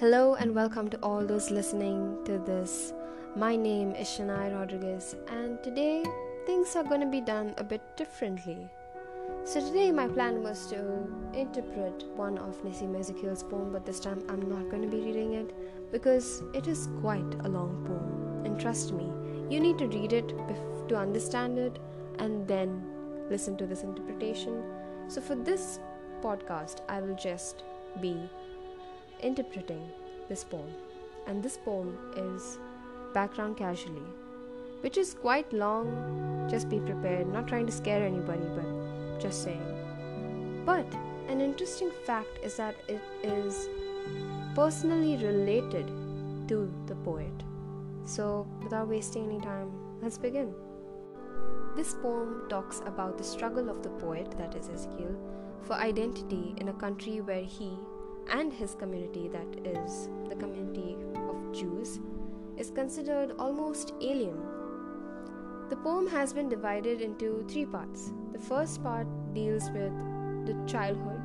Hello and welcome to all those listening to this. My name is Shania Rodriguez, and today things are going to be done a bit differently. So, today my plan was to interpret one of Nissim Ezekiel's poem, but this time I'm not going to be reading it because it is quite a long poem. And trust me, you need to read it to understand it and then listen to this interpretation. So, for this podcast, I will just be interpreting this poem. And this poem is Background Casually, which is quite long. Just be prepared, not trying to scare anybody, but just saying. But an interesting fact is that it is personally related to the poet. So, without wasting any time, let's begin. This poem talks about the struggle of the poet, that is Ezekiel, for identity in a country where he and his community, that is the community of Jews, is considered almost alien. The poem has been divided into three parts. The first part deals with the childhood,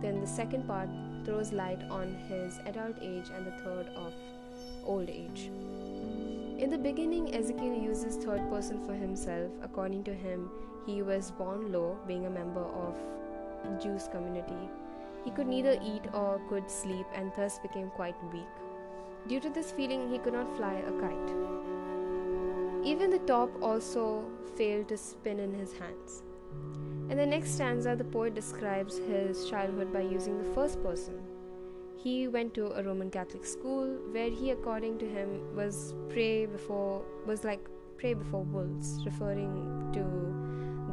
then the second part throws light on his adult age, and the third of old age. In the beginning, Ezekiel uses third person for himself. According to him, he was born low, being a member of the Jews community he could neither eat or could sleep and thus became quite weak. Due to this feeling, he could not fly a kite. Even the top also failed to spin in his hands. In the next stanza, the poet describes his childhood by using the first person. He went to a Roman Catholic school where he, according to him, was prey before was like prey before wolves, referring to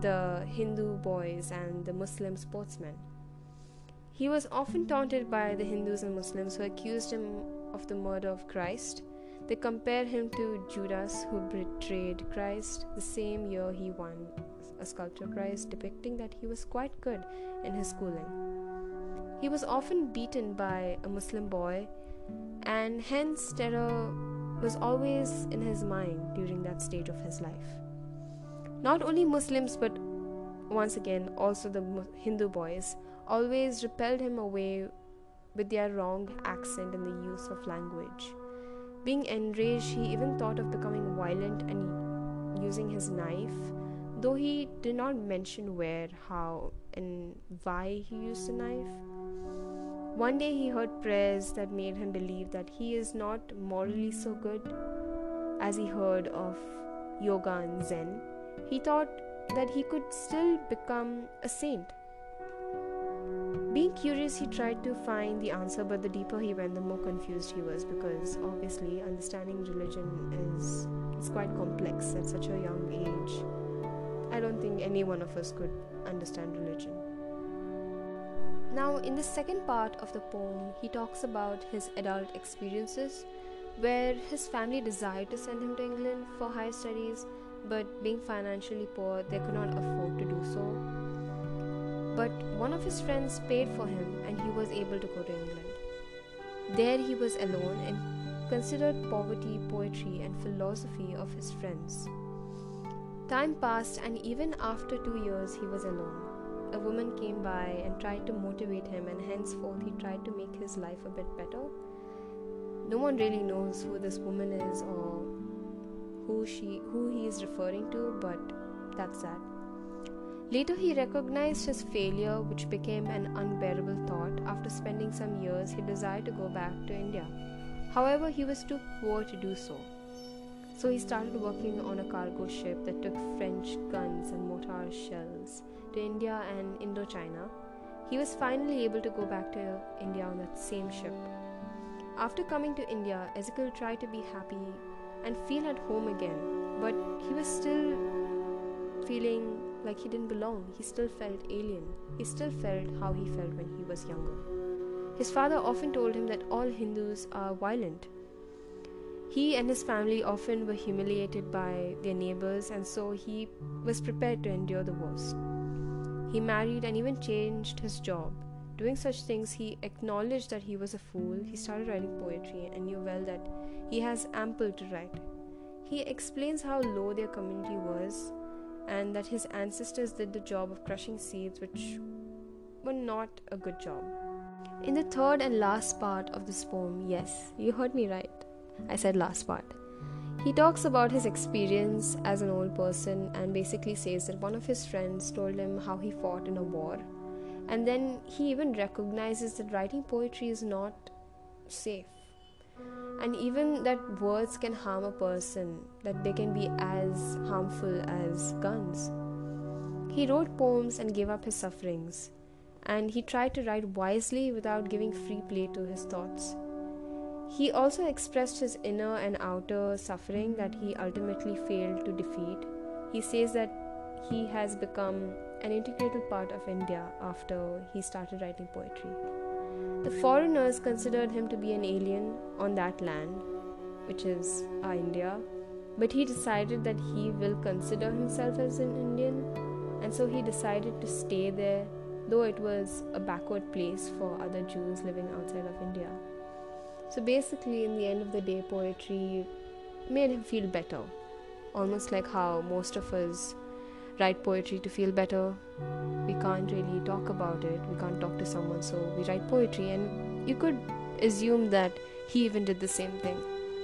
the Hindu boys and the Muslim sportsmen. He was often taunted by the Hindus and Muslims who accused him of the murder of Christ. They compare him to Judas who betrayed Christ the same year he won a sculpture prize, depicting that he was quite good in his schooling. He was often beaten by a Muslim boy, and hence terror was always in his mind during that stage of his life. Not only Muslims, but once again also the Hindu boys always repelled him away with their wrong accent and the use of language. Being enraged, he even thought of becoming violent and using his knife, though he did not mention where, how, and why he used the knife. One day he heard prayers that made him believe that he is not morally so good as he heard of yoga and Zen. He thought that he could still become a saint. Being curious, he tried to find the answer, but the deeper he went, the more confused he was because obviously understanding religion is it's quite complex at such a young age. I don't think any one of us could understand religion. Now, in the second part of the poem, he talks about his adult experiences where his family desired to send him to England for higher studies, but being financially poor, they could not afford to do so but one of his friends paid for him and he was able to go to England. There he was alone and considered poverty, poetry, and philosophy of his friends. Time passed, and even after two years, he was alone. A woman came by and tried to motivate him, and henceforth he tried to make his life a bit better. No one really knows who this woman is or who she who he is referring to, but that's that. Later, he recognized his failure, which became an unbearable thought. After spending some years, he desired to go back to India. However, he was too poor to do so. So he started working on a cargo ship that took French guns and mortar shells to India and Indochina. He was finally able to go back to India on that same ship. After coming to India, Ezekiel tried to be happy and feel at home again, but he was still feeling like he didn't belong. He still felt alien. He still felt how he felt when he was younger. His father often told him that all Hindus are violent. He and his family often were humiliated by their neighbors, and so he was prepared to endure the worst. He married and even changed his job. Doing such things, he acknowledged that he was a fool. He started writing poetry and knew well that he has ample to write. He explains how low their community was and that his ancestors did the job of crushing seeds, which were not a good job. In the third and last part of this poem, yes, you heard me right. I said last part. He talks about his experience as an old person and basically says that one of his friends told him how he fought in a war. And then he even recognizes that writing poetry is not safe. And even that words can harm a person, that they can be as harmful as guns. He wrote poems and gave up his sufferings, and he tried to write wisely without giving free play to his thoughts. He also expressed his inner and outer suffering that he ultimately failed to defeat. He says that he has become an integral part of India after he started writing poetry. The foreigners considered him to be an alien on that land, which is our India, but he decided that he will consider himself as an Indian, and so he decided to stay there, though it was a backward place for other Jews living outside of India. So basically, in the end of the day, poetry made him feel better. Almost like how most of us write poetry to feel better. We can't really talk about it, we can't talk to someone, so we write poetry. And you could assume that he even did the same thing.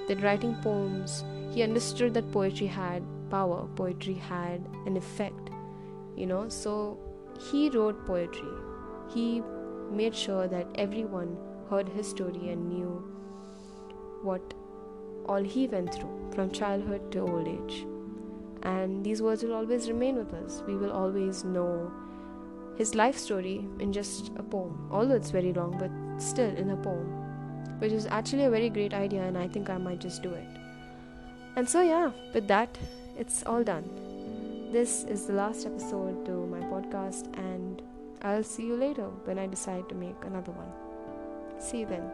That writing poems, he understood that poetry had power, poetry had an effect, you know. So he wrote poetry. He made sure that everyone heard his story and knew what all he went through from childhood to old age. And these words will always remain with us. We will always know his life story in just a poem, although it's very long, but still in a poem, which is actually a very great idea, and I think I might just do it. And so, yeah, with that, it's all done. This is the last episode to my podcast, and I'll see you later when I decide to make another one. See you then.